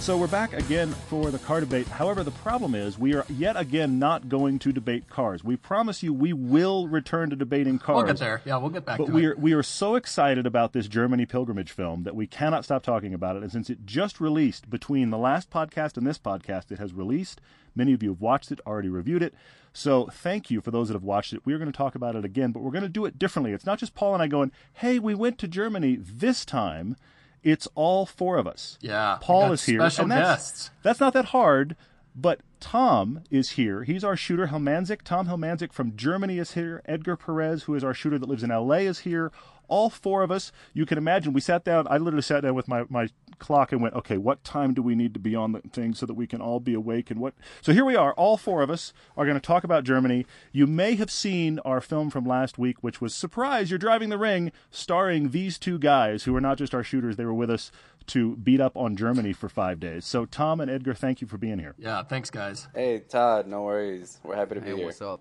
So we're back again for the car debate. However, the problem is we are yet again not going to debate cars. We promise you we will return to debating cars. We'll get there. Yeah, we'll get back but to we it. Are, we are so excited about this Germany pilgrimage film that we cannot stop talking about it. And since it just released between the last podcast and this podcast, it has released. Many of you have watched it, already reviewed it. So thank you for those that have watched it. We are going to talk about it again, but we're going to do it differently. It's not just Paul and I going, hey, we went to Germany this time. It's all four of us. Yeah, Paul is here. special and that's, guests. That's not that hard, but Tom is here. He's our shooter, Helmanzik. Tom Helmanzik from Germany is here. Edgar Perez, who is our shooter that lives in LA, is here. All four of us. You can imagine, we sat down. I literally sat down with my, my clock and went, okay, what time do we need to be on the thing so that we can all be awake? And what? So here we are. All four of us are going to talk about Germany. You may have seen our film from last week, which was Surprise, You're Driving the Ring, starring these two guys who were not just our shooters, they were with us to beat up on Germany for five days. So, Tom and Edgar, thank you for being here. Yeah, thanks, guys. Hey Todd, no worries. We're happy to be Hey, here. what's up?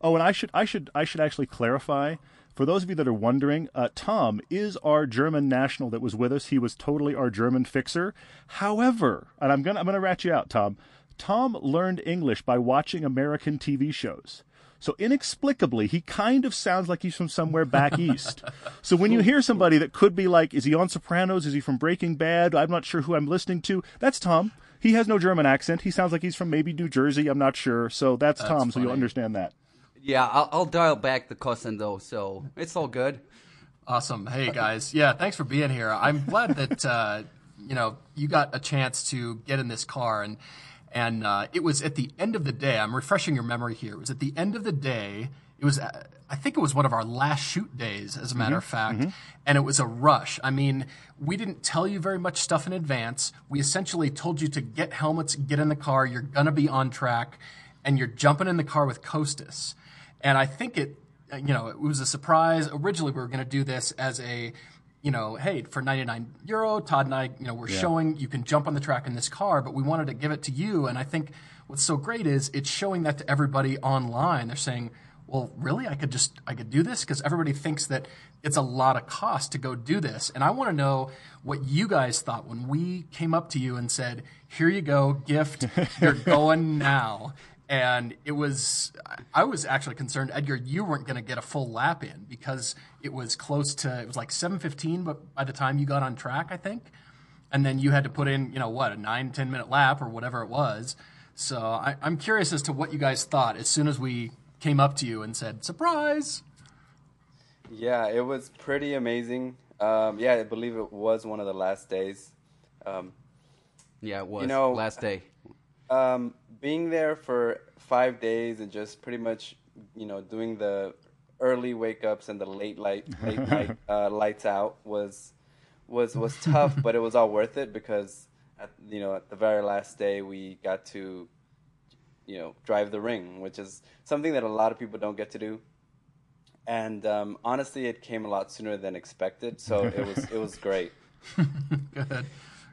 Oh, and I should, I should, I should actually clarify for those of you that are wondering. Uh, Tom is our German national that was with us. He was totally our German fixer. However, and I'm gonna, I'm gonna rat you out, Tom. Tom learned English by watching American TV shows. So inexplicably, he kind of sounds like he's from somewhere back east. So when you hear somebody that could be like, is he on Sopranos? Is he from Breaking Bad? I'm not sure who I'm listening to. That's Tom. He has no German accent. He sounds like he's from maybe New Jersey. I'm not sure. So that's, Tom. So you'll understand that. Yeah, I'll, I'll dial back the cussing though, so it's all good. Awesome. Hey guys. Yeah, thanks for being here. I'm glad that uh, you know you got a chance to get in this car and and uh, it was at the end of the day. I'm refreshing your memory here. It was at the end of the day. It was uh, I think it was one of our last shoot days, as a matter of fact, and it was a rush. I mean, we didn't tell you very much stuff in advance. We essentially told you to get helmets, get in the car. You're gonna be on track, and you're jumping in the car with Costas. And I think it you know, it was a surprise. Originally, we were going to do this as a, you know, hey, for 99 euro, Todd and I, you know, we're showing you can jump on the track in this car, but we wanted to give it to you. And I think what's so great is it's showing that to everybody online. They're saying, well, really, I could just, I could do this because everybody thinks that it's a lot of cost to go do this. And I want to know what you guys thought when we came up to you and said, here you go, gift, you're going now and it was i was actually concerned edgar you weren't going to get a full lap in because it was close to it was like 7.15 but by the time you got on track i think and then you had to put in you know what a 9 10 minute lap or whatever it was so I, i'm curious as to what you guys thought as soon as we came up to you and said surprise Yeah, it was pretty amazing. Um, yeah, I believe it was one of the last days. Um, Yeah, it was know- last day. um, being there for five days and just pretty much, you know, doing the early wake ups and the late light, late night uh, lights out was was was tough, but it was all worth it because, at, you know, at the very last day we got to, you know, drive the ring, which is something that a lot of people don't get to do. And um, honestly, it came a lot sooner than expected, so it was it was great. Good,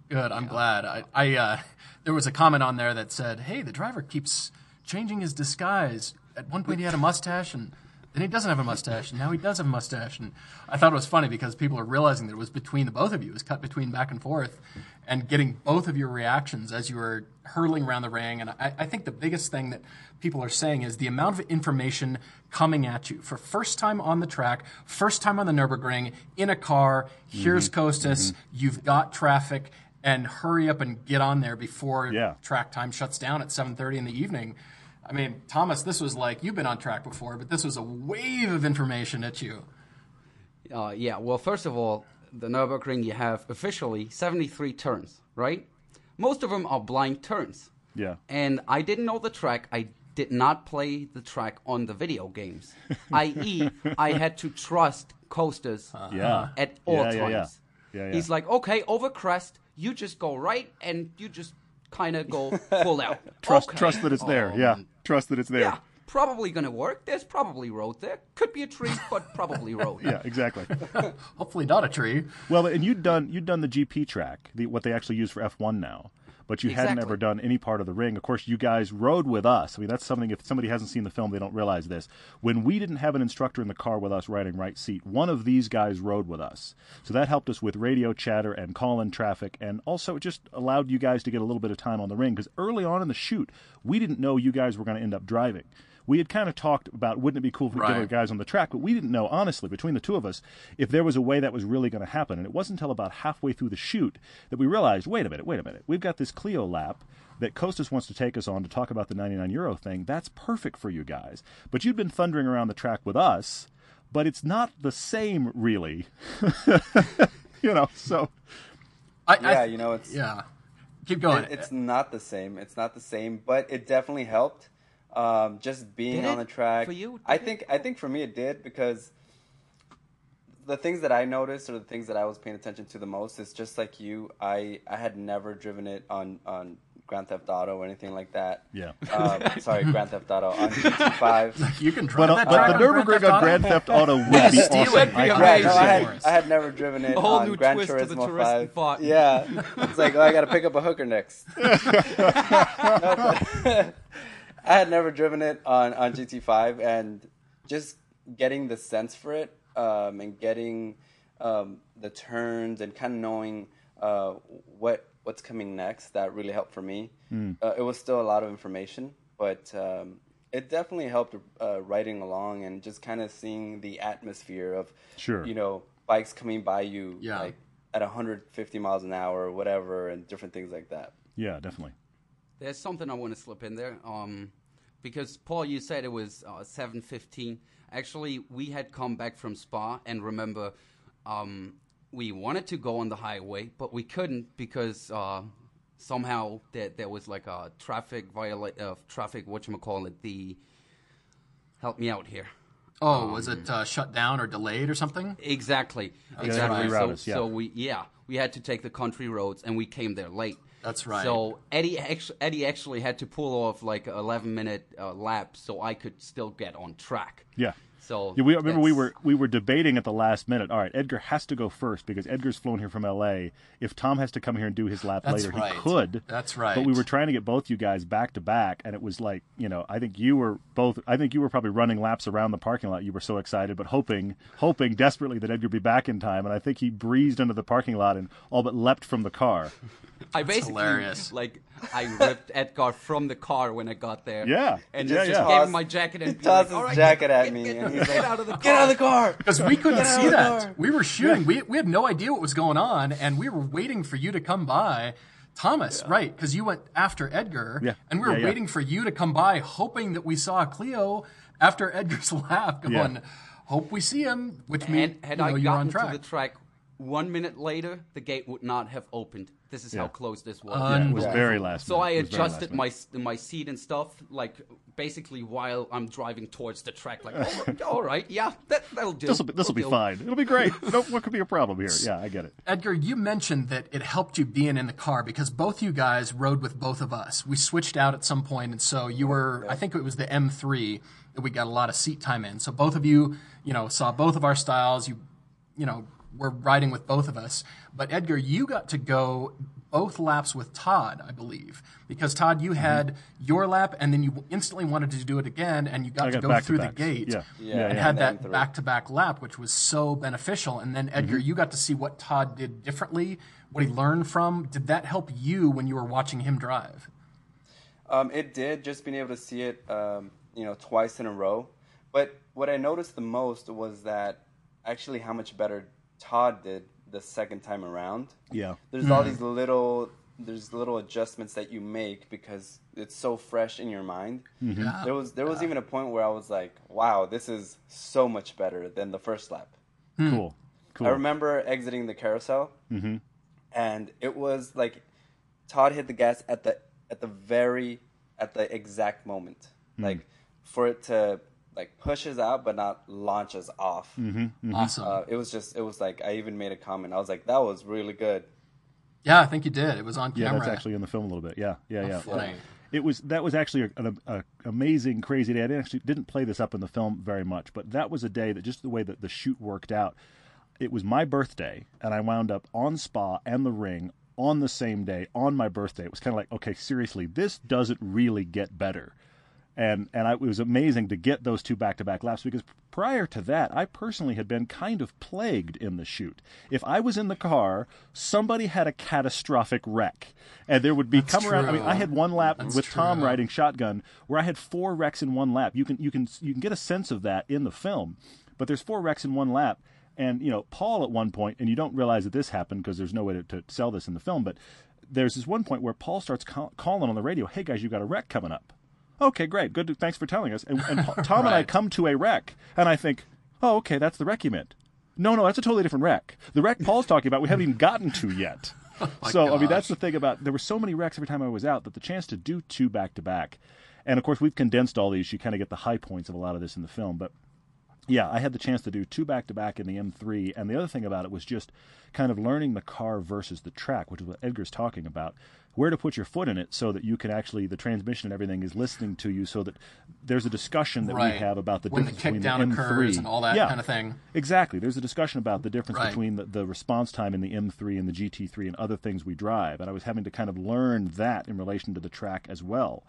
good. I'm glad. I, I uh, there was a comment on there that said, "Hey, the driver keeps changing his disguise. At one point, he had a mustache, and then he doesn't have a mustache, and now he does have a mustache." And I thought it was funny because people are realizing that it was between the both of you. It was cut between back and forth, and getting both of your reactions as you were hurling around the ring. And I, I think the biggest thing that people are saying is the amount of information coming at you for first time on the track, first time on the Nurburgring in a car. Here's Costas. You've got traffic, and hurry up and get on there before Yeah. track time shuts down at 7:30 in the evening. I mean, Thomas, this was like you've been on track before, but this was a wave of information at you. Uh, yeah, well, first of all, the Nürburgring, you have officially 73 turns, right? Most of them are blind turns. Yeah. And I didn't know the track. I did not play the track on the video games, i.e., I had to trust Costas Yeah. at all Yeah, times. yeah, yeah. Yeah, yeah. He's like, okay, over crest, you just go right and you just kind of go full out. Trust Okay. trust that it's there. yeah. Um, Trust that it's there. Yeah, probably gonna work. There's probably road there. Could be a tree, but probably road. Yeah, exactly. Hopefully not a tree. well, and you'd done you'd done the GP track, the, what they actually use for F1 now, but you hadn't ever done any part of the ring. Of course, you guys rode with us. I mean, that's something. If somebody hasn't seen the film, they don't realize this. When we didn't have an instructor in the car with us riding right seat, one of these guys rode with us. So that helped us with radio chatter and call-in traffic, and also it just allowed you guys to get a little bit of time on the ring because early on in the shoot, we didn't know you guys were going to end up driving. We had kind of talked about wouldn't it be cool if we Right. get our guys on the track, but we didn't know honestly between the two of us if there was a way that was really going to happen. And it wasn't until about halfway through the shoot that we realized, wait a minute, wait a minute, we've got this Clio lap that Costas wants to take us on to talk about the 99 euro thing. That's perfect for you guys. But you'd been thundering around the track with us, but it's not the same really. you know, so I, Yeah, I, you know, it's yeah. Keep going. It, it's not the same. It's not the same, but it definitely helped. Um, just being Did on the track. For you, I it? think. I think for me it did because the things that I noticed or the things that I was paying attention to the most is just like you. I I had never driven it on on Grand Theft Auto or anything like that. Yeah. Um, sorry, Grand Theft Auto on GT5. you can drive but, uh, that but the on Grand Nurburgring Theft on Auto? Grand Theft Auto would be Steal awesome. it. I Yeah, amazing. no, I had, I had never driven it A whole on new Gran twist to the Turismo Turismo 5. five. Yeah, it's like oh, I got to pick up a hooker next. No, but I had never driven it on on GT5, and just getting the sense for it, um, and getting um, the turns, and kind of knowing uh, what what's coming next, that really helped for me. Uh, it was still a lot of information, but um, it definitely helped uh, riding along and just kind of seeing the atmosphere of, Sure. you know, bikes coming by you, Yeah. like at 150 miles an hour or whatever, and different things like that. Yeah, definitely. There's something I want to slip in there. Um, because Paul, you said it was uh, 7:15. Actually, we had come back from Spa, and remember, um, we wanted to go on the highway, but we couldn't because uh, somehow there, there was like a traffic viola- uh, traffic what you call it the help me out here. Oh, was it uh, shut down or delayed or something? Exactly. they Exactly. reroute So, us, yeah. so we yeah we had to take the country roads and we came there late. That's right. So Eddie actually, Eddie actually had to pull off like an 11 minute uh, lap so I could still get on track. Yeah. So Yeah, we remember we were we were debating at the last minute. All right, Edgar has to go first because Edgar's flown here from L.A. If Tom has to come here and do his lap That's later, right. he could. That's right. But we were trying to get both you guys back to back, and it was like you know, I think you were both. I think you were probably running laps around the parking lot. You were so excited, but hoping, hoping desperately that Edgar would be back in time. And I think he breezed into the parking lot and all but leapt from the car. I basically hilarious. like I ripped Edgar from the car when I got there. Yeah. and Yeah, just, yeah. gave him my jacket and be toss like, his "All right, jacket get- at get- me, get- and he's get like, out of the car. Get out of the car! Because we couldn't Get see that. We were shooting. We, we had no idea what was going on, and we were waiting for you to come by. Thomas, right? Because you went after Edgar, Yeah. and we were Yeah, yeah. waiting for you to come by, hoping that we saw Clio after Edgar's lap. Going, Yeah. hope we see him, which means Had, had you know, I you're on gotten to the track one minute later, the gate would not have opened. This is Yeah. how close this was. Yeah, it was very last. So minute. I It was very last adjusted my my seat and stuff, like basically while I'm driving towards the track. Like, oh, all right, yeah, that that'll do. This will be, this will be fine. It'll be great. no, what could be a problem here? Yeah, I get it. Edgar, you mentioned that it helped you being in the car because both you guys rode with both of us. We switched out at some point, and so you were, I think it was the M3 that we got a lot of seat time in. So both of you, you know, saw both of our styles. You, you know, were riding with both of us. But Edgar, you got to go both laps with Todd, I believe, because Todd, you had your lap, and then you instantly wanted to do it again, and you got, I to go back to through the gate Yeah. Yeah, and yeah, had the that back to back lap, which was so beneficial. And then, Edgar, Mm-hmm. you got to see what Todd did differently, what he learned from. Did that help you when you were watching him drive? Um, it did just being able to see it, um, you know, twice in a row. But what I noticed the most was that actually how much better Todd did the second time around. Yeah. There's all hmm. these little there's little adjustments that you make because it's so fresh in your mind. Mm-hmm. Yeah. There was there was even a point where I was like, "Wow, this is so much better than the first lap." Hmm. Cool. Cool. I remember exiting the carousel, mm-hmm. and it was like Todd hit the gas at the at the very at the exact moment, hmm. like for it to like pushes out but not launches off. Mm-hmm. Awesome. Uh, it was just it was like I even made a comment. I was like, that was really good. yeah, I think you did. It was on camera. Yeah, that's actually in the film a little bit. Yeah, yeah, yeah. funny. It was that was actually a- an a, amazing, crazy day. I didn't actually didn't play this up in the film very much, but that was a day that just the way that the shoot worked out. It was my birthday, and I wound up on Spa and the Ring on the same day on my birthday. It was kind of like, okay, seriously, this doesn't really get better. And and I, it was amazing to get those two back to back laps because prior to that, I personally had been kind of plagued in the shoot. If I was in the car, somebody had a catastrophic wreck, and there would be That's come around. I mean. I had one lap That's with Tom riding shotgun where I had four wrecks in one lap. You can you can you can get a sense of that in the film, but there's four wrecks in one lap. And you know, Paul at one point, and you don't realize that this happened because there's no way to, to sell this in the film. But there's this one point where Paul starts call, calling on the radio, "Hey guys, you got a wreck coming up." Okay, great, good. Thanks for telling us. And, and Tom and I come to a wreck, and I think, "Oh, okay, that's the wreck you meant." No, no, that's a totally different wreck. The wreck Paul's talking about, we haven't even gotten to yet. Oh so, I mean, that's the thing about there were so many wrecks every time I was out that the chance to do two back to back, and of course we've condensed all these. You kind of get the high points of a lot of this in the film, but yeah, I had the chance to do two back to back in the M3, and the other thing about it was just kind of learning the car versus the track, which is what Edgar's talking about. Where to put your foot in it so that you can actually the transmission and everything is listening to you, so that there's a discussion that Right. we have about the When the difference between the M3 and all that yeah, kind of thing. Exactly. There's a discussion about the difference Right. between the, the response time in the M3 and the GT3 and other things we drive, and I was having to kind of learn that in relation to the track as well.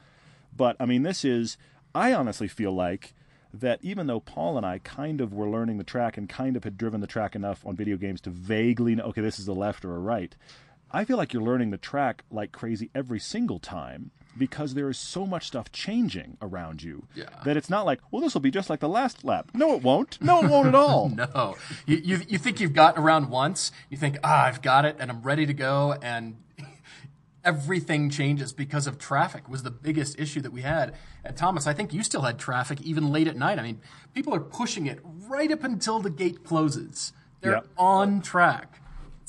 But I mean, this is I honestly feel like that even though Paul and I kind of were learning the track and kind of had driven the track enough on video games to vaguely know, okay, this is a left or a right, I feel like you're learning the track like crazy every single time because there is so much stuff changing around you Yeah. that it's not like, well, this will be just like the last lap. No, it won't. No, it won't at all. No, you, you you think you've gotten around once, you think ah I've got it and I'm ready to go, and everything changes because of traffic was the biggest issue that we had. And Thomas, I think you still had traffic even late at night. I mean, people are pushing it right up until the gate closes. They're Yeah. on track.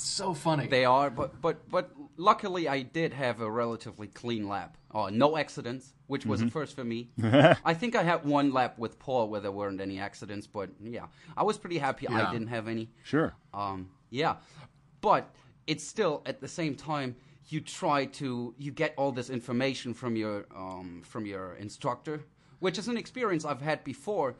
It's so funny. They are, but but but luckily I did have a relatively clean lap. Uh, no accidents, which was a first for me. I think I had one lap with Paul where there weren't any accidents, but yeah, I was pretty happy Yeah. I didn't have any. Sure. Um, yeah, but it's still at the same time you try to you get all this information from your um, from your instructor, which is an experience I've had before,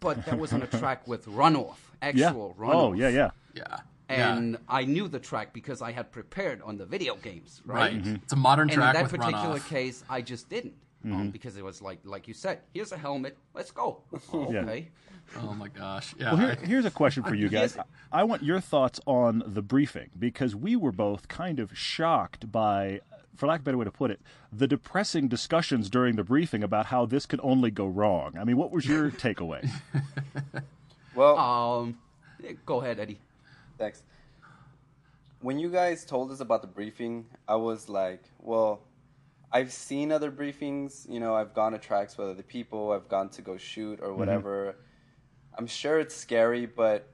but that was on a track with runoff, Yeah. actual runoff. Oh, yeah, yeah. yeah. And yeah. I knew the track because I had prepared on the video games, right. right? It's a modern And in that with particular runoff. case, I just didn't. Mm-hmm. Um, because it was like, like you said, here's a helmet, let's go. Oh, Yeah. okay. Oh my gosh. Yeah. Well, here, here's a question for you guys. I want your thoughts on the briefing because we were both kind of shocked by, for lack of a better way to put it, the depressing discussions during the briefing about how this could only go wrong. I mean, what was your takeaway? Well, Um, go ahead, Eddie. When you guys told us about the briefing, I was like, well, I've seen other briefings. You know, I've gone to tracks with other people, I've gone to go shoot or mm-hmm. whatever. I'm sure it's scary, but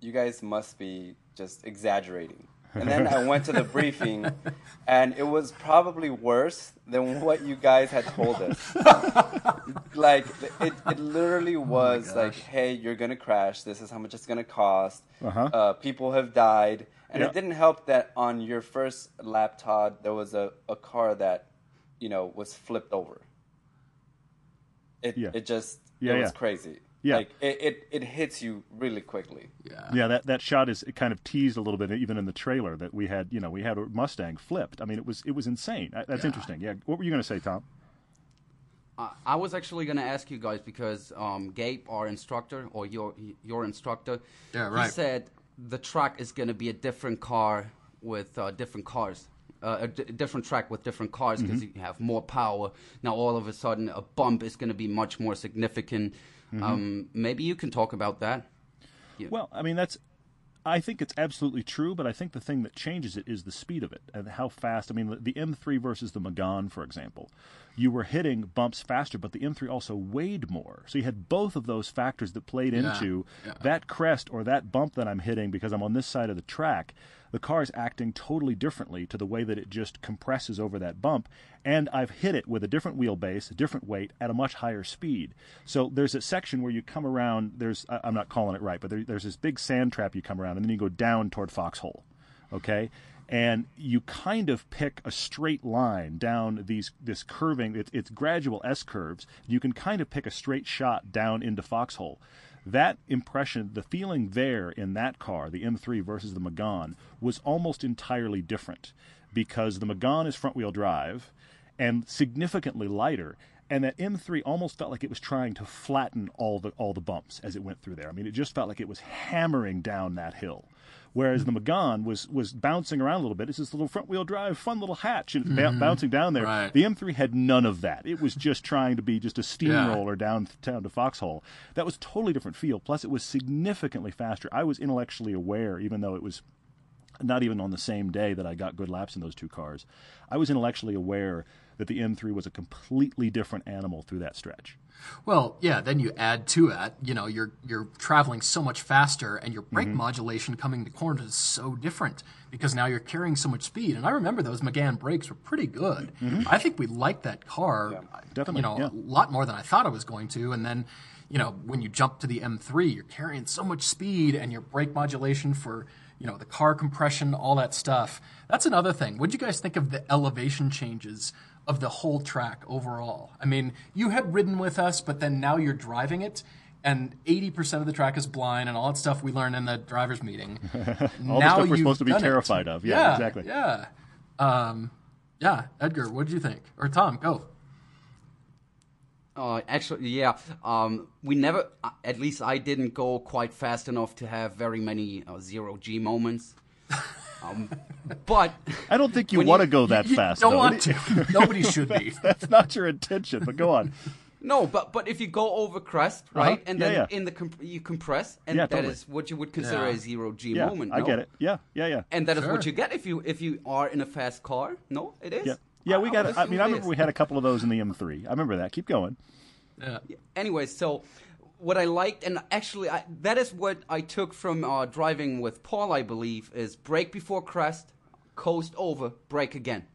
you guys must be just exaggerating. And then I went to the briefing, and it was probably worse than what you guys had told us. like, it, it literally was like, hey, you're going to crash. This is how much it's going to cost. Uh-huh. Uh, people have died. And Yeah. it didn't help that on your first lap, Todd, there was a, a car that, you know, was flipped over. It, Yeah. it just, Yeah, it was crazy. Yeah. Like, it, it, it hits you really quickly. yeah. yeah, that, that shot is kind of teased a little bit even in the trailer that we had. You know, we had a Mustang flipped. I mean, it was it was insane. That's Yeah. interesting. Yeah. What were you going to say, Tom? I I was actually going to ask you guys because um, Gabe, our instructor, or your your instructor, Yeah, he said the track is going to be a different car with uh, different cars. Uh, a d- different track with different cars because Mm-hmm. you have more power. Now, all of a sudden, a bump is going to be much more significant. Mm-hmm. Um, maybe you can talk about that. Well, I mean, that's. I think it's absolutely true, but I think the thing that changes it is the speed of it and how fast. I mean, the- the M3 versus the Megane, for example, you were hitting bumps faster, but the M3 also weighed more. So you had both of those factors that played Yeah, into yeah. that crest or that bump that I'm hitting because I'm on this side of the track. The car is acting totally differently to the way that it just compresses over that bump. And I've hit it with a different wheelbase, a different weight, at a much higher speed. So there's a section where you come around. There's I'm not calling it right, but there, there's this big sand trap you come around, and then you go down toward Foxhole. Okay, and you kind of pick a straight line down these this curving. It's gradual S curves. You can kind of pick a straight shot down into Foxhole that impression, the feeling there in that car, the M3 versus the Megane, was almost entirely different because the Megane is front wheel drive and significantly lighter. And that M3 almost felt like it was trying to flatten all the all the bumps as it went through there. I mean, it just felt like it was hammering down that hill. Whereas the Megane was was bouncing around a little bit. It's this little front wheel drive, fun little hatch, and it's ba- mm-hmm. bouncing down there. Right. The M3 had none of that. It was just trying to be just a steamroller down down to Foxhole. That was a totally different feel. Plus, it was significantly faster. I was intellectually aware, even though it was not even on the same day that I got good laps in those two cars. I was intellectually aware that the M3 was a completely different animal through that stretch. Well, yeah. Then you add to it, you know, you're you're traveling so much faster, and your Mm-hmm. brake modulation coming to corners is so different because now you're carrying so much speed. And I remember those Megane brakes were pretty good. I think we liked that car, Mm-hmm. Definitely, you know, yeah. a lot more than I thought I was going to. And then, you know, when you jump to the M3, you're carrying so much speed, and your brake modulation for you know the car compression, all that stuff. That's another thing. What would you guys think of the elevation changes? Of the whole track overall. I mean, you had ridden with us, but then now you're driving it, and 80% of the track is blind and all that stuff we learned in the driver's meeting. All the stuff we're you've supposed to be done it. terrified of. Yeah, exactly. Yeah. Um, yeah. Edgar, what did you think? Or Tom, go. Uh, actually, yeah. Um, we never, uh, at least I didn't go quite fast enough to have very many uh, zero G moments. Um, but I don't think you want to go that You fast. don't though. want to. Nobody should be. That's not your intention, but go on. no, but but if you go over crest, right, and Uh-huh. Yeah, then yeah. in the comp- you compress, and Yeah, that totally. is what you would consider Yeah. a zero G Yeah, moment. I get it. Yeah, yeah, yeah. And that is Sure. what you get if you if you are in a fast car. No, it is. Yeah, yeah. We I- got. I it. I mean, I remember is. we had a couple of those in the M3. I remember that. Keep going. Yeah. anyway, so what I liked, and actually I, that is what I took from uh, driving with Paul, I believe, is brake before crest, coast over, brake again.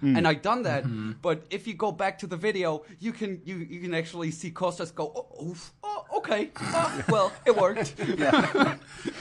Hmm. And I done that, Mm-hmm. but if you go back to the video, you can you, you can actually see Costas go, oh, oof, okay, oh, well it worked.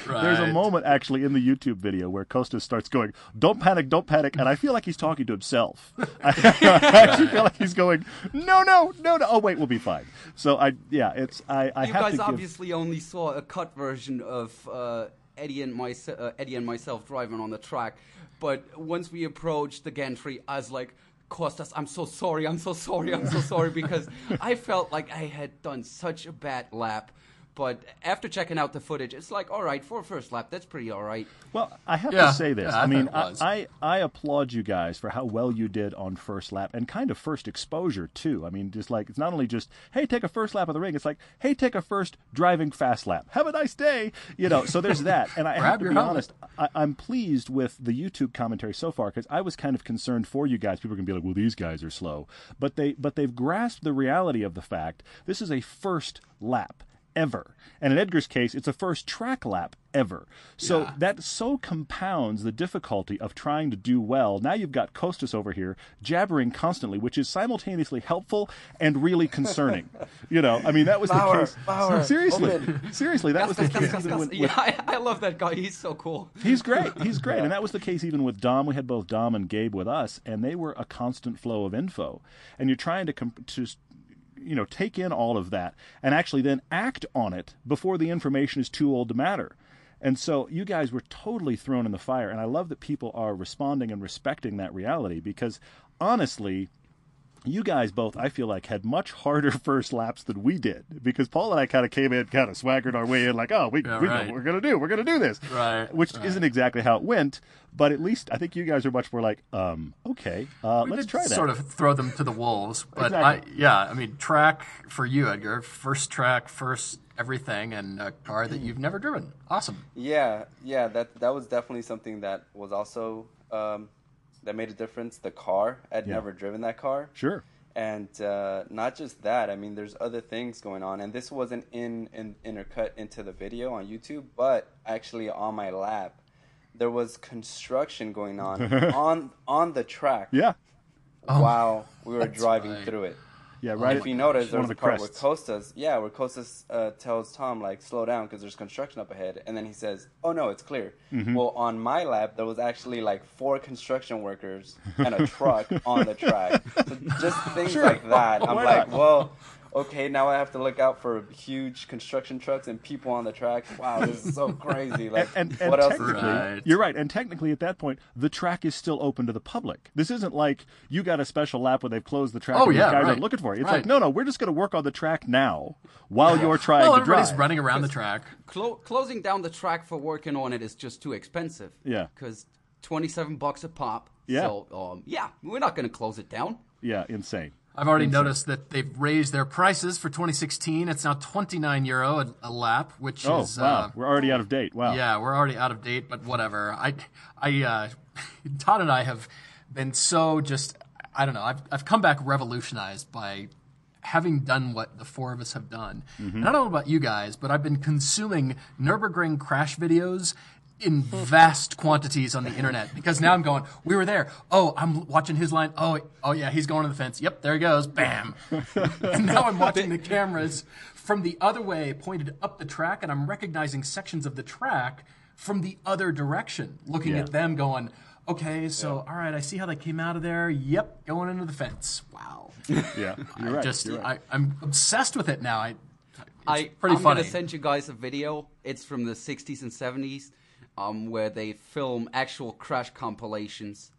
Right. There's a moment actually in the YouTube video where Costas starts going, "Don't panic, don't panic," and I feel like he's talking to himself. I, I actually feel like he's going, "No, no, no, no." Oh wait, we'll be fine. So I, yeah, it's I. I you have guys to give, obviously only saw a cut version of uh, Eddie and my, uh, Eddie and myself driving on the track, but once we approached the gantry, I was like. Costas, I'm so sorry, I'm so sorry, I'm so sorry because I felt like I had done such a bad lap. But after checking out the footage, it's like, all right, for a first lap, that's pretty all right. Well, I have Yeah, to say this. yeah, I I mean, thought it was. I, I I applaud you guys for how well you did on first lap and kind of first exposure too. I mean, just like it's not only just hey, take a first lap of the ring. It's like hey, take a first driving fast lap. Have a nice day. You know. So there's that. And I have to be helmet. honest. I, I'm pleased with the YouTube commentary so far because I was kind of concerned for you guys. People are gonna be like, well, these guys are slow, but they but they've grasped the reality of the fact this is a first lap ever. And in Edgar's case, it's a first track lap ever. So Yeah. that so compounds the difficulty of trying to do well. Now you've got Costas over here jabbering constantly, which is simultaneously helpful and really concerning. you know, I mean, that was Power, the case. power, seriously, open. seriously, that was the case with, yeah, I, I love that guy. He's so cool. He's great. He's great. And that was the case even with Dom. We had both Dom and Gabe with us, and they were a constant flow of info. And you're trying to comp- to you know take in all of that and actually then act on it before the information is too old to matter. And so you guys were totally thrown in the fire, and I love that people are responding and respecting that reality because honestly, you guys both, I feel like, had much harder first laps than we did because Paul and I kind of came in, kind of swaggered our way in, like, oh, we, Yeah, we know right. what we're gonna do, we're gonna do this, Right, Which right. isn't exactly how it went, but at least I think you guys are much more like, um, okay, uh, We let's did try that. Sort of throw them to the wolves, but Exactly. I, yeah, I mean, track for you, Edgar. First track, first everything, and a car that you've never driven. Awesome. Yeah, yeah, that that was definitely something that was also um, that made a difference. The car, I'd Yeah. never driven that car, Sure. and uh, not just that. I mean, there's other things going on, and this wasn't in, in intercut into the video on YouTube, but actually on my lap, there was construction going on on on the track Yeah, while we were driving right. through it. Yeah, right. if you notice, there's a part crests. where Costas, yeah, where Costas uh, tells Tom like slow down because there's construction up ahead, and then he says, "Oh no, it's clear." Mm-hmm. Well, on my lap, there was actually like four construction workers and a truck on the track. So just things like that. I'm Why like, not? well. Okay, now I have to look out for huge construction trucks and people on the track. Wow, this is so crazy! Like, and, and what else? is technically, there? Right. you're right. And technically, at that point, the track is still open to the public. This isn't like you got a special lap where they've closed the track Oh, and yeah, these guys right. are looking for you. It's Right. like, no, no, we're just going to work on the track now while you're trying Well, to everybody's running around the track. Clo- closing down the track for working on it is just too expensive. Yeah. Because 27 bucks a pop. Yeah. So, um, yeah, we're not going to close it down. Yeah, insane. I've already noticed that they've raised their prices for 2016. It's now 29 euro a, a lap, which Oh, is wow. uh, we're already out of date. Wow. yeah, we're already out of date, but whatever. I, I, uh, Todd and I have been so just I don't know. I've I've come back revolutionized by having done what the four of us have done. Mm-hmm. And I don't know about you guys, but I've been consuming Nurburgring crash videos in vast quantities on the internet because now I'm going, we were there. Oh, I'm watching his line. Oh, oh yeah, he's going to the fence. Yep, there he goes. Bam. and now I'm watching the cameras from the other way pointed up the track and I'm recognizing sections of the track from the other direction, looking Yeah. at them going, okay, so all right, I see how they came out of there. Yep, going into the fence. Wow. Yeah, you're right. Just you're right. I, I'm obsessed with it now. I, it's I, pretty I'm funny. gonna send you guys a video. It's from the 60s and 70s, um, where they film actual crash compilations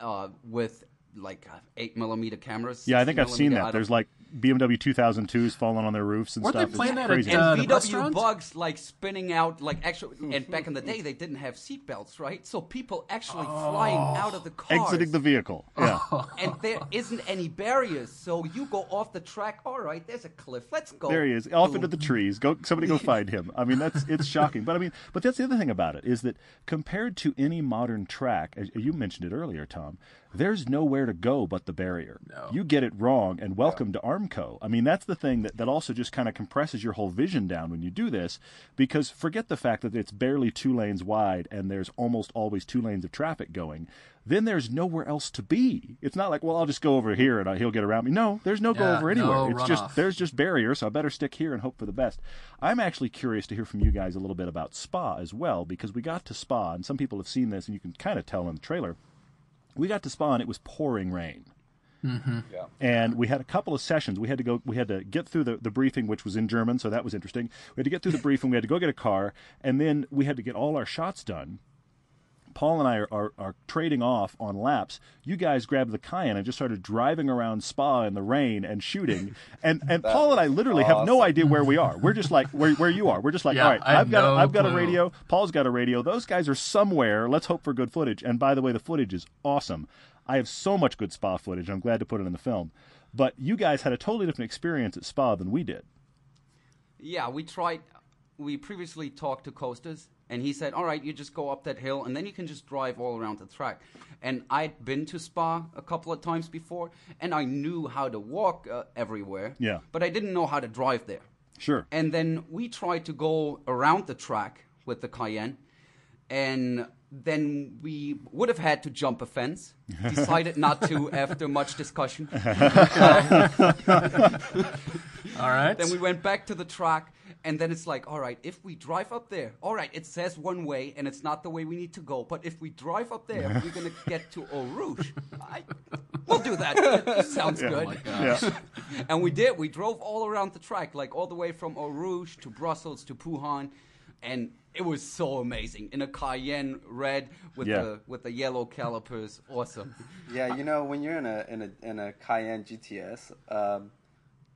uh, with like uh, eight millimeter cameras. yeah, I think I've seen that. There's like BMW 2000s falling on their roofs and Weren't they stuff. It's playing that at, crazy. uh, and the VW restaurant? bugs like spinning out like actually. and back in the day, they didn't have seatbelts, right? So people actually flying out of the car, Exiting the vehicle. Yeah. and there isn't any barriers. So you go off the track. All right, there's a cliff. Let's go. There he is, off into the trees. Go, somebody go find him. I mean, that's it's shocking. But I mean, but that's the other thing about it is that compared to any modern track, as you mentioned it earlier, Tom, there's nowhere to go but the barrier. No. You get it wrong, and welcome to Armco. I mean, that's the thing that, that also just kind of compresses your whole vision down when you do this, because forget the fact that it's barely two lanes wide and there's almost always two lanes of traffic going. Then there's nowhere else to be. It's not like, well, I'll just go over here and uh, he'll get around me. No, there's no go over anywhere. no it's just runoff. there's just barriers, so I better stick here and hope for the best. I'm actually curious to hear from you guys a little bit about Spa as well, because we got to Spa, and some people have seen this, and you can kind of tell in the trailer. We got to Spa, and it was pouring rain. Mm-hmm. Yeah. And we had a couple of sessions. We had to go. We had to get through the, the briefing, which was in German, so that was interesting. We had to get through the briefing. We had to go get a car, and then we had to get all our shots done. Paul and I are, are, are trading off on laps. You guys grabbed the Cayenne and just started driving around Spa in the rain and shooting. And and Paul and I literally have no idea where we are. We're just like where, where you are. We're just like, Yeah, all right, I have got no a, I've got a radio. Paul's got a radio. Those guys are somewhere. Let's hope for good footage. And by the way, the footage is awesome. I have so much good Spa footage. I'm glad to put it in the film. But you guys had a totally different experience at Spa than we did. Yeah, we tried. We previously talked to Costas, and he said, "All right, you just go up that hill, and then you can just drive all around the track." And I'd been to Spa a couple of times before, and I knew how to walk uh, everywhere. Yeah. But I didn't know how to drive there. Sure. And then we tried to go around the track with the Cayenne, and then we would have had to jump a fence. Decided not to after much discussion. All right. Then we went back to the track, and then it's like, all right, if we drive up there, all right, it says one way, and it's not the way we need to go. But if we drive up there, we're gonna get to Eau Rouge. I, we'll do that. Sounds good. Oh yeah. And we did. We drove all around the track, like all the way from Eau Rouge to Brussels to Pouhon, and it was so amazing in a Cayenne red with Yeah. the with the yellow calipers. Awesome. Yeah, you know, when you're in a in a in a Cayenne GTS, um,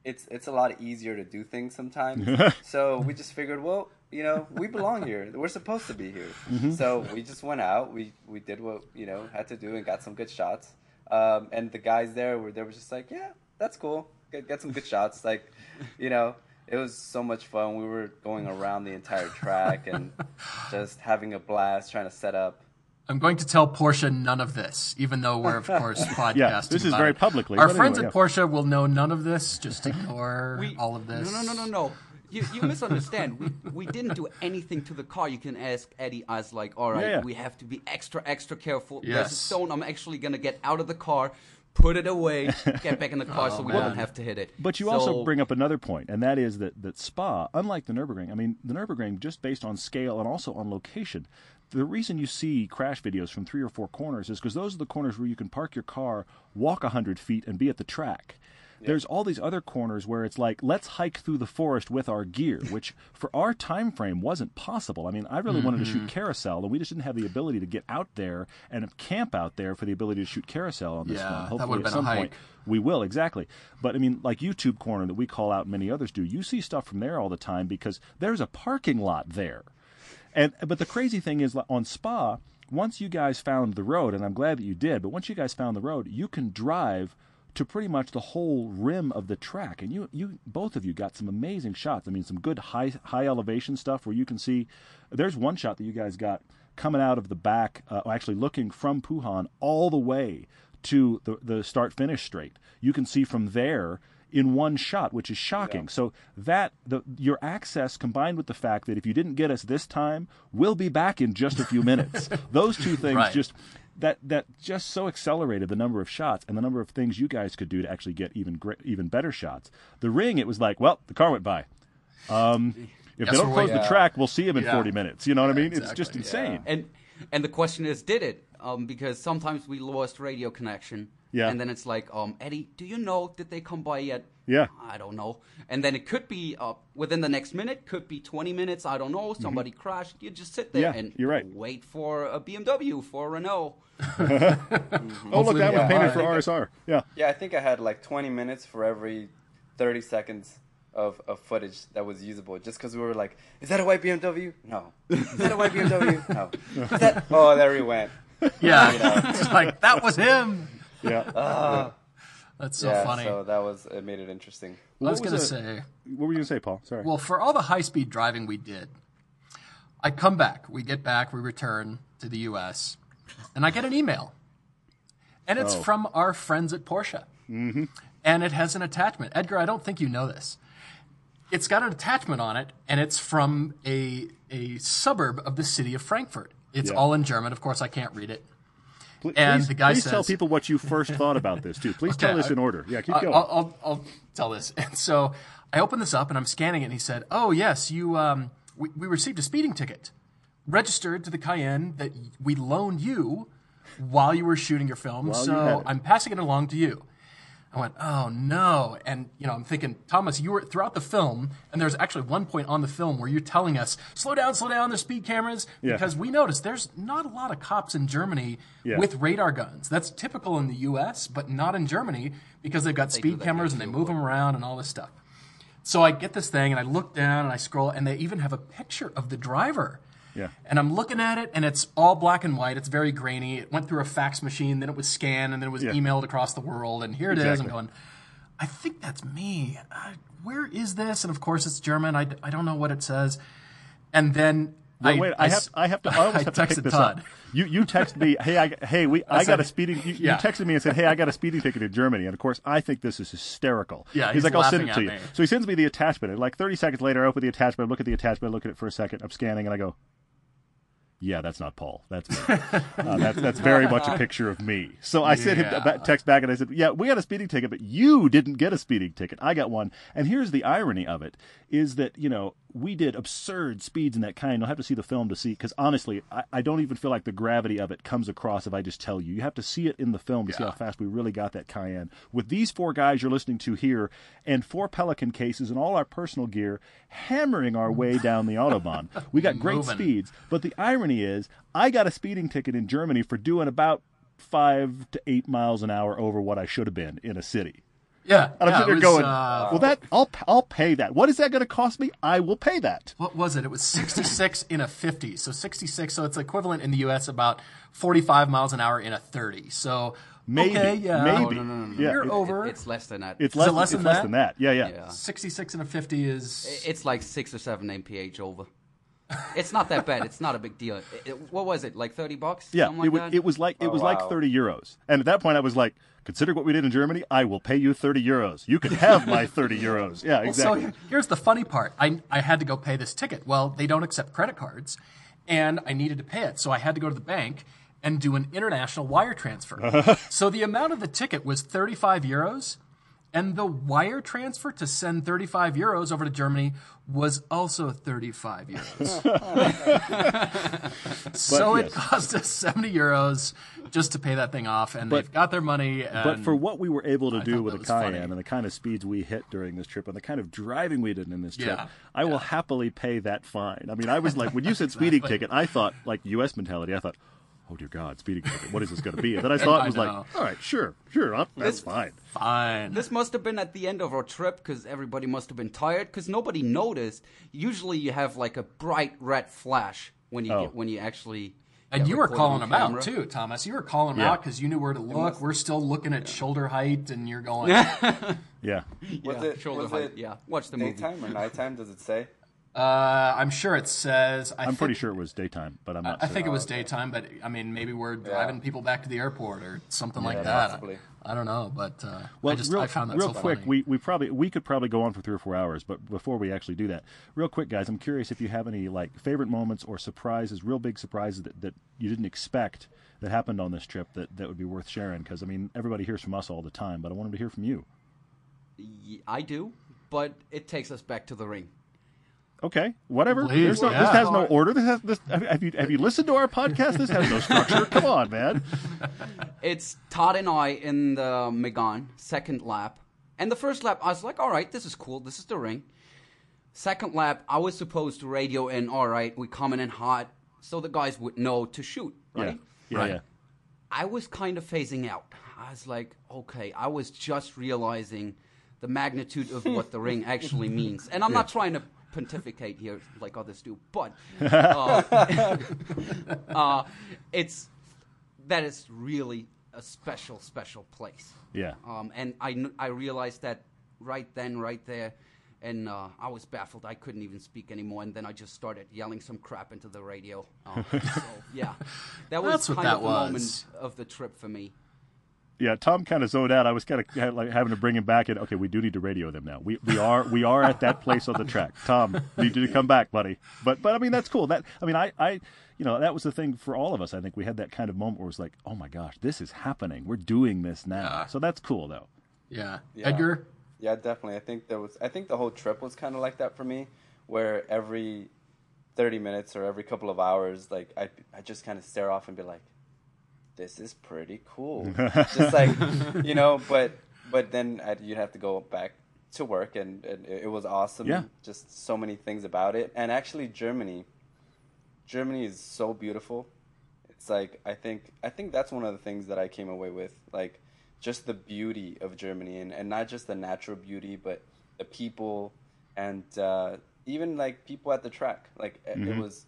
it's it's a lot easier to do things sometimes. so we just figured, well, you know, we belong here. We're supposed to be here. So we just went out. We we did what you know had to do and got some good shots. Um, and the guys there were they were just like, yeah, that's cool. Get get some good shots. Like, you know. It was so much fun. We were going around the entire track and just having a blast trying to set up. I'm going to tell Porsche none of this, even though we're of course podcasting. yeah, this is very it. publicly, Our friends anyway, at Porsche will know none of this. Just ignore all of this. No, no, no, no, no. you, you misunderstand. we, we didn't do anything to the car. You can ask Eddie. I was like, all right, Yeah, yeah. we have to be extra, extra careful. There's Yes. a stone. I'm actually gonna get out of the car, put it away, get back in the car, so oh, we man. don't have to hit it. But you So- also bring up another point, and that is that, that Spa, unlike the Nürburgring, I mean, the Nürburgring, just based on scale and also on location, the reason you see crash videos from three or four corners is because those are the corners where you can park your car, walk 100 feet, and be at the track. There's all these other corners where it's like, let's hike through the forest with our gear, which for our time frame wasn't possible. I mean, I really wanted to shoot mm-hmm. carousel, and we just didn't have the ability to get out there and camp out there for the ability to shoot carousel on this Yeah, one. that Hopefully, at been a some point, hike. we will exactly, but I mean, like YouTube Corner that we call out, many others do. You see stuff from there all the time because there's a parking lot there, and but the crazy thing is on Spa, once you guys found the road, and I'm glad that you did, but once you guys found the road, you can drive to pretty much the whole rim of the track, and you you both of you got some amazing shots. I mean, some good high high elevation stuff where you can see. There's one shot that you guys got coming out of the back, uh, actually looking from Pouhon all the way to the the start finish straight. You can see from there in one shot, which is shocking. So that the your access combined with the fact that if you didn't get us this time, we'll be back in just a few minutes. Those two things Right. just that that just so accelerated the number of shots and the number of things you guys could do to actually get even great, even better shots. The ring, it was like, well, the car went by. Um, if Guess they don't close the track, we'll see him in Yeah. 40 minutes. You know what I mean? It's just insane. And and the question is, did it? Um, because sometimes we lost radio connection. Yeah. And then it's like, um, Eddie, do you know did they come by yet? Yeah. I don't know. And then it could be uh, within the next minute, could be 20 minutes. I don't know. Somebody crashed. You just sit there Mm-hmm. Yeah, and you're right. wait for a BMW, for a Renault. Oh, look, that we was painted by. for RSR. Yeah. Yeah, I think I had like 20 minutes for every 30 seconds of, of footage that was usable. Just because we were like, is that a white BMW? No. Is that a white BMW? No. Is that? Oh, there he went. Yeah, You know. it's like that was him. Yeah. That's so yeah, funny. so that was it. Made it interesting. I was What gonna was it- say. what were you going to say, Paul? Sorry. Well, for all the high speed driving we did, I come back, we get back, we return to the US, and I get an email. And it's Oh. from our friends at Porsche. Mm-hmm. And it has an attachment. Edgar, I don't think you know this. It's got an attachment on it, and it's from a, a suburb of the city of Frankfurt. It's Yeah. all in German. Of course, I can't read it. Pl- and please, the guy please tell people what you first thought about this, too. Please tell Okay, this in order. Yeah, keep going. I'll, I'll, I'll tell this. And so I opened this up and I'm scanning it, and he said, "Oh yes, you. Um, we, we received a speeding ticket, registered to the Cayenne that we loaned you while you were shooting your film. While so it. I'm passing it along to you." I went, "Oh no!" And you know, I'm thinking, Thomas, you were throughout the film, and there's actually one point on the film where you're telling us, "Slow down, slow down." There's speed cameras Yeah. because we noticed there's not a lot of cops in Germany Yeah. with radar guns. That's typical in the U.S., but not in Germany because they've got do speed cameras and they move them around and all this stuff. So I get this thing and I look down and I scroll and they even have a picture of the driver. Yeah. And I'm looking at it and it's all black and white. It's very grainy. It went through a fax machine, then it was scanned, and then it was Yeah. emailed across the world. And here it is. Exactly. I'm going, I think that's me. Uh, where is this? And of course it's German. I, I don't know what it says. And then Wait, I, wait, I, have, s- I have to. I almost have to pick this Todd. up. You, you text me, hey, I, hey, we, I, got said- a speeding. You, yeah. you texted me and said, hey, I got a speeding ticket in Germany, and of course, I think this is hysterical. Yeah, he's, he's like, I'll send it to at you. me. So he sends me the attachment, and like 30 seconds later, I open the attachment, I look at the attachment, I look at it for a second, I'm scanning, and I go, yeah, that's not Paul. That's me. uh, that's that's very much a picture of me. So I sent him Yeah. that text back and I said, "Yeah, we got a speeding ticket, but you didn't get a speeding ticket. I got one." And here's the irony of it: is that you know we did absurd speeds in that kind. You'll have to see the film to see because honestly, I, I don't even feel like the gravity of it comes across if I just tell you. You have to see it in the film to see how fast we really got that Cayenne. With these four guys you're listening to here, and four Pelican cases and all our personal gear, hammering our way down the autobahn, we got great Moving. speeds. But the irony is, I got a speeding ticket in Germany for doing about five to eight miles an hour over what I should have been in a city. Yeah. And I'm yeah, sitting it there going, uh, well, that I'll I'll pay that. What is that going to cost me? I will pay that. what was it? It was 66 in a 50. So 66, so it's equivalent in the U.S. about 45 miles an hour in a 30. So Maybe, okay, yeah, maybe. no, no, no, no. Yeah, You're it- over. It- it's less than that. it's it less, less it's than less that? than that. Yeah, yeah. yeah. 66 and a 50 is It's like six or seven mph over. It's not that bad. It's not a big deal. It- it- what was it? Like thirty bucks? Yeah, Something it, was, that? it was like it Oh, was like thirty euros, and at that point I was like, consider what we did in Germany. I will pay you thirty euros. You can have my thirty euros. Yeah, Well, exactly. So here's the funny part. I, I had to go pay this ticket. Well, they don't accept credit cards, and I needed to pay it. So I had to go to the bank and do an international wire transfer. so the amount of the ticket was 35 euros, and the wire transfer to send 35 euros over to Germany was also 35 euros. Oh, so yes. it cost us 70 euros just to pay that thing off, and But- they've got their money. And But for what we were able to do with a Cayenne funny. and the kind of speeds we hit during this trip and the kind of driving we did in this trip, Yeah, I will happily pay that fine. I mean, I was like, when you said speeding ticket, I thought like U.S. mentality. I thought, oh dear God, speeding ticket. What is this going to be? And then I thought it was like, all right, sure, sure, I'll- that's This- fine. fine. This must have been at the end of our trip because everybody must have been tired because nobody noticed. Usually, you have like a bright red flash when you Oh. get, when you actually. And get you were calling on them camera. out too, Thomas. You were calling them Yeah. out because you knew where to look. We're still looking at shoulder height, and you're going, Yeah. Yeah, Was it shoulder was height. it yeah, watch the movie. daytime or nighttime? Does it say? Uh, "I'm sure it says." I I'm think, pretty sure it was daytime, but I'm not. I sure. think it was daytime, but I mean, maybe we're driving people back to the airport or something like that. possibly. I, I don't know, but uh, Well, I just real, I found that real so quick, funny. we, we probably we could probably go on for three or four hours, but before we actually do that, real quick, guys, I'm curious if you have any like favorite moments or surprises, real big surprises that, that you didn't expect that happened on this trip that, that would be worth sharing. Because I mean, everybody hears from us all the time, but I wanted to hear from you. I do, but it takes us back to the ring. Okay, whatever. Please, There's no, This has no order. This has this. Have have you have you listened to our podcast? This has no structure. Come on, man. It's Todd and I in the Megane second lap, and the first lap I was like, "All right, this is cool. This is the ring." Second lap, I was supposed to radio in. All right, we coming in hot, so the guys would know to shoot. Right. Yeah, yeah, Right. yeah. I was kind of phasing out. I was like, okay, I was just realizing the magnitude of what the ring actually means. And I'm not trying to pontificate here like others do, but uh, uh, it's that is really a special, special place. Yeah. Um, and I, kn- I realized that right then, right there. And uh, I was baffled. I couldn't even speak anymore. And then I just started yelling some crap into the radio. Uh, so, yeah. That was That's what kind that of the moment of the trip for me. Yeah, Tom kind of zoned out. I was kind of like having to bring him back in. Okay, we do need to radio them now. We we are we are at that place on the track. Tom, need you to come back, buddy. But but I mean that's cool. That I mean I I you know that was the thing for all of us. I think we had that kind of moment where it was like, oh my gosh, this is happening. We're doing this now. Yeah. So that's cool though. yeah. Yeah. Edgar. Yeah, definitely. I think there was. I think the whole trip was kind of like that for me, where every thirty minutes or every couple of hours, like I, I just kind of stare off and be like, "This is pretty cool." just like, you know. But but then I'd, you'd have to go back to work, and, and it was awesome. Yeah. Just so many things about it, and actually Germany. Germany is so beautiful. It's like I think I think that's one of the things that I came away with, like just the beauty of Germany, and, and not just the natural beauty, but the people, and uh, even like people at the track. Like Mm-hmm. it was,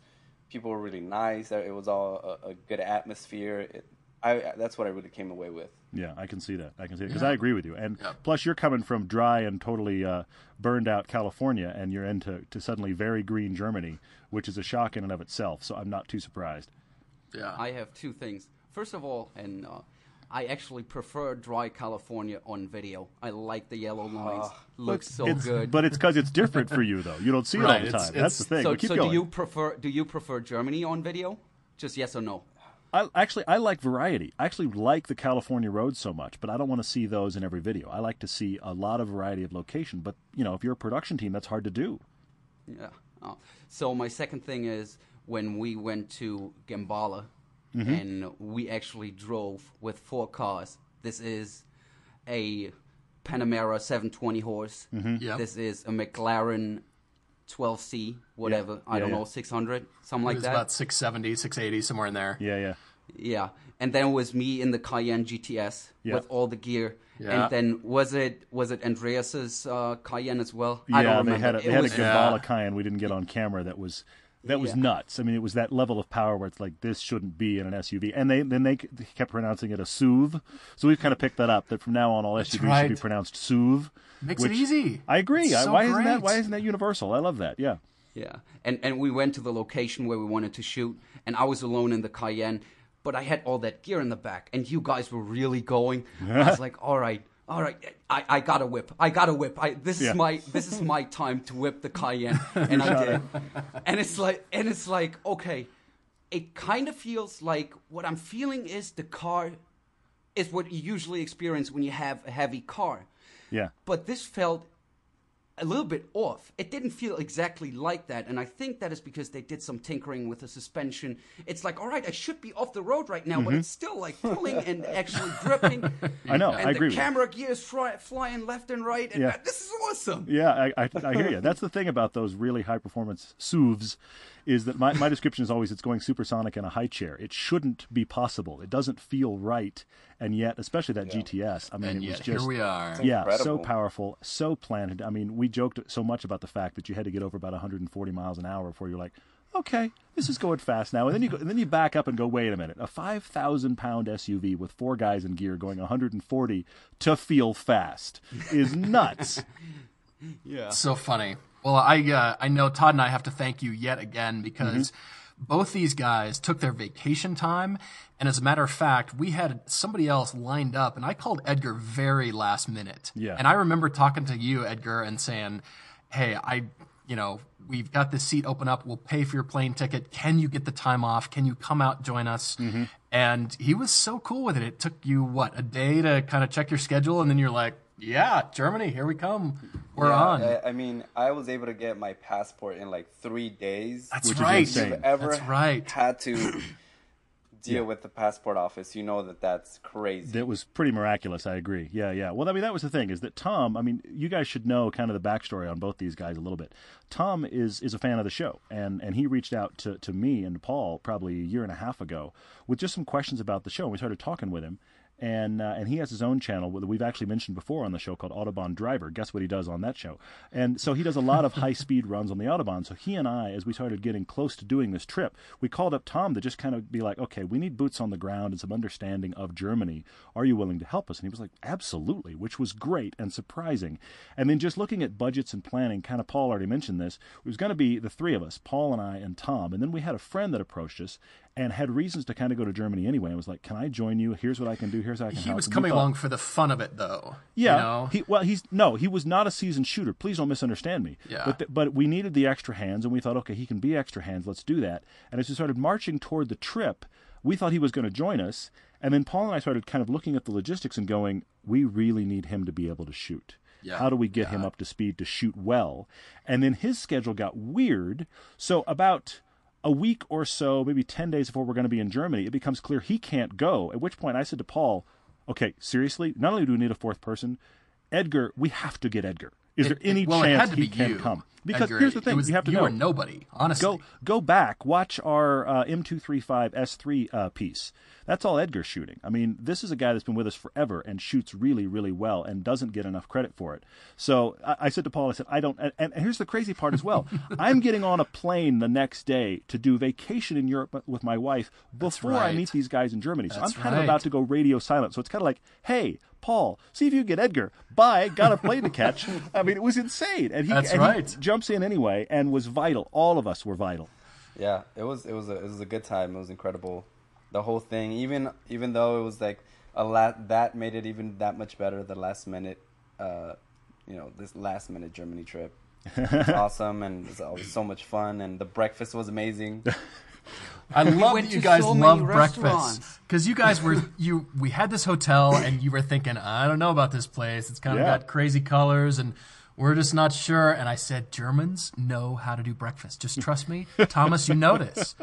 people were really nice. It was all a, a good atmosphere. It, I that's what I really came away with. Yeah, I can see that. I can see it because I agree with you. And Yeah. plus, you're coming from dry and totally uh, burned out California, and you're into to suddenly very green Germany, which is a shock in and of itself. So I'm not too surprised. Yeah. I have two things. First of all, and uh, I actually prefer dry California on video. I like the yellow ah. lines. Looks so It's- good. But it's because it's different for you, though. You don't see it all the it's- time. That's the thing. so, keep so going. do you prefer do you prefer Germany on video? Just yes or no? I, actually, I like variety. I actually like the California roads so much, but I don't want to see those in every video. I like to see a lot of variety of location. But you know, if you're a production team, that's hard to do. Yeah. Oh. So my second thing is when we went to Gemballa Mm-hmm. and we actually drove with four cars. This is a Panamera 720 horse. Yep. This is a McLaren 12C, whatever. I Yeah, don't yeah. know, 600, something it like was that. about 670, 680, somewhere in there. Yeah, yeah. Yeah, and then it was me in the Cayenne GTS Yeah. with all the gear. Yeah. And then was it was it Andreas's uh, Cayenne as well? Yeah, I don't they remember. had a, It they had a was- Gemballa Yeah. Cayenne we didn't get on camera that was that was Yeah. nuts. I mean, it was that level of power where it's like this shouldn't be in an SUV, and they then they they kept pronouncing it a SUV. So we've kind of picked that up. That from now on, all SUVs should be pronounced SUV. Makes it easy. I agree. I- so why isn't that why isn't that universal? I love that. Yeah. Yeah, and and we went to the location where we wanted to shoot, and I was alone in the Cayenne, but I had all that gear in the back, and you guys were really going. I was like, all right. All right, I, I got a whip. I got a whip. I, this Yeah. is my this is my time to whip the Cayenne, and I did. And it's like and it's like okay, it kind of feels like what I'm feeling is the car is what you usually experience when you have a heavy car. Yeah. But this felt a little bit off. It didn't feel exactly like that, and I think that is because they did some tinkering with the suspension. It's like, all right, I should be off the road right now, but it's still like pulling and actually gripping. Mm-hmm. I know, And I agree with you. camera gear is fly, flying left and right, and Yeah. this is awesome. Yeah, I, I, I hear you. That's the thing about those really high performance SUVs is that my, my description is always it's going supersonic in a high chair. It shouldn't be possible. It doesn't feel right. And yet, especially that GTS, I mean, And it was just. here we are. Yeah, so powerful, so planted. I mean, we joked so much about the fact that you had to get over about 140 miles an hour before you're like, okay, this is going fast now. And then you go, and then you back up and go, wait a minute, a 5,000 pound SUV with four guys in gear going 140 to feel fast is nuts. Yeah. So funny. Well, I uh, I know Todd and I have to thank you yet again because Mm-hmm. both these guys took their vacation time, and as a matter of fact, we had somebody else lined up, and I called Edgar very last minute. Yeah. And I remember talking to you, Edgar, and saying, "Hey, I, you know, we've got this seat open up. We'll pay for your plane ticket. Can you get the time off? Can you come out join us?" Mm-hmm. And he was so cool with it. It took you what a day to kind of check your schedule, and then you're like. Yeah, Germany, here we come. We're Yeah, on. I, I mean, I was able to get my passport in like three days. That's Which is right. insane. If you've ever That's right. had to deal with the passport office, you know that that's crazy. That was pretty miraculous. I agree. Yeah, yeah. Well, I mean, that was the thing is that Tom. I mean, you guys should know kind of the backstory on both these guys a little bit. Tom is is a fan of the show, and and he reached out to to me and Paul probably a year and a half ago with just some questions about the show. And we started talking with him. And uh, and he has his own channel that we've actually mentioned before on the show called Autobahn Driver. Guess what he does on that show? And so he does a lot of high speed runs on the autobahn. So he and I, as we started getting close to doing this trip, we called up Tom to just kind of be like, okay, we need boots on the ground and some understanding of Germany. Are you willing to help us? And he was like, absolutely, which was great and surprising. And then just looking at budgets and planning, kind of Paul already mentioned this. It was going to be the three of us, Paul and I and Tom. And then we had a friend that approached us and had reasons to kind of go to Germany anyway. And was like, can I join you? Here's what I can do. Here's how I can He help. was And coming thought- along for the fun of it, though. yeah. You know? He well, he's no, he was not a seasoned shooter. Please don't misunderstand me. Yeah. But th- but we needed the extra hands, and we thought, okay, he can be extra hands. Let's do that. And as we started marching toward the trip, we thought he was going to join us. And then Paul and I started kind of looking at the logistics and going, we really need him to be able to shoot. Yeah. How do we get him up to speed to shoot well? And then his schedule got weird. So about a week or so, maybe 10 days before we're going to be in Germany, it becomes clear he can't go. At which point I said to Paul, okay, seriously, not only do we need a fourth person, Edgar, we have to get Edgar. Is there It- any well, chance he can come? Because here's the thing: was- you have to you know. were nobody, honestly. Go go back, watch our uh, M235 S3 uh, piece. That's all Edgar's shooting. I mean, this is a guy that's been with us forever and shoots really, really well and doesn't get enough credit for it. So I, I said to Paul, I said, I don't. And, and here's the crazy part as well. I'm getting on a plane the next day to do vacation in Europe with my wife before I meet these guys in Germany. So That's I'm kind of about to go radio silent. So it's kind of like, hey. Paul, see if you can get Edgar. Bye. Got a plane to catch. I mean, it was insane, and he, That's and he right. Jumps in anyway and was vital. All of us were vital. Yeah, it was it was a it was a good time. It was incredible, the whole thing. Even even though it was like a lot that made it even that much better. The last minute, uh, you know, this last minute Germany trip. It was awesome and it was always so much fun and the breakfast was amazing. I love went that you to guys so love breakfast because you guys were you. We had this hotel and you were thinking, I don't know about this place. It's kind of Yeah. got crazy colors and we're just not sure. And I said, Germans know how to do breakfast. Just trust me, Thomas. You notice.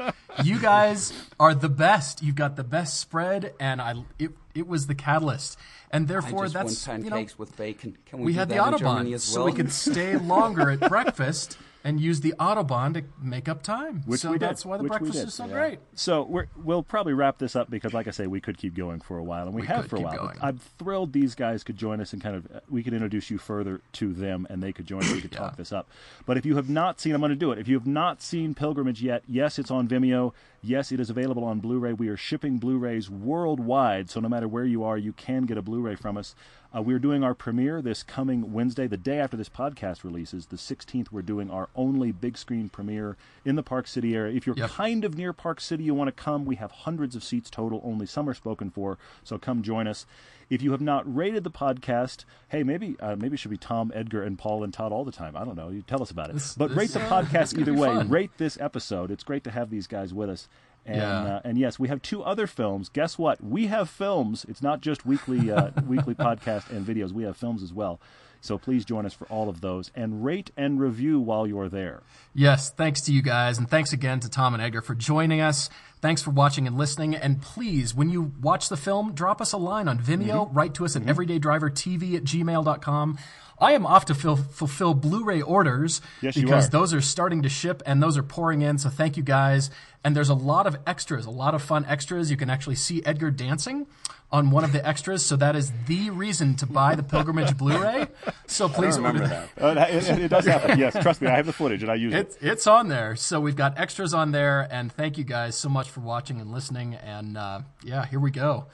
You guys are the best. You've got the best spread, and I it it was the catalyst, and therefore that's want you know with bacon. Can we, we do had the that in Germany autobahn, as so we could stay longer at breakfast and use the autobahn to make up time. Which so we did, that's why the which breakfast is so yeah. great. So we're, we'll probably wrap this up because, like I say, we could keep going for a while, and we, We have for a while. I'm thrilled these guys could join us and kind of uh, we could introduce you further to them, and they could join us. We could talk this up. But if you have not seen, I'm going to do it. If you have not seen Pilgrimage yet, yes, it's on Vimeo. Yes, it is available on Blu ray. We are shipping Blu rays worldwide, so no matter where you are, you can get a Blu ray from us. Uh, we're doing our premiere this coming Wednesday, the day after this podcast releases. The 16th, we're doing our only big screen premiere in the Park City area. If you're Yep. kind of near Park City, you want to come, we have hundreds of seats total. Only some are spoken for, so come join us. If you have not rated the podcast, hey, maybe uh, maybe it should be Tom, Edgar, and Paul and Todd all the time. I don't know. You tell us about it. This- but this, rate the podcast either way. fun. Rate this episode. It's great to have these guys with us. And Yeah. uh, and yes, we have two other films. Guess what? We have films. It's not just weekly uh, weekly podcast and videos. We have films as well. So please join us for all of those and rate and review while you're there. Yes, thanks to you guys, and thanks again to Tom and Edgar for joining us. Thanks for watching and listening. And please, when you watch the film, drop us a line on Vimeo. Mm-hmm. Write to us at everydaydrivertv at gmail.com. I am off to fill, fulfill Blu-ray orders Yes, because those are starting to ship and those are pouring in. So thank you guys. And there's a lot of extras, a lot of fun extras. You can actually see Edgar dancing on one of the extras. So that is the reason to buy the Pilgrimage Blu-ray. So please order remember that. that. Uh, it, it does happen. Yes, trust me. I have the footage and I use it. It's it's on there. So we've got extras on there, and thank you guys so much for watching and listening. And uh, yeah, here we go.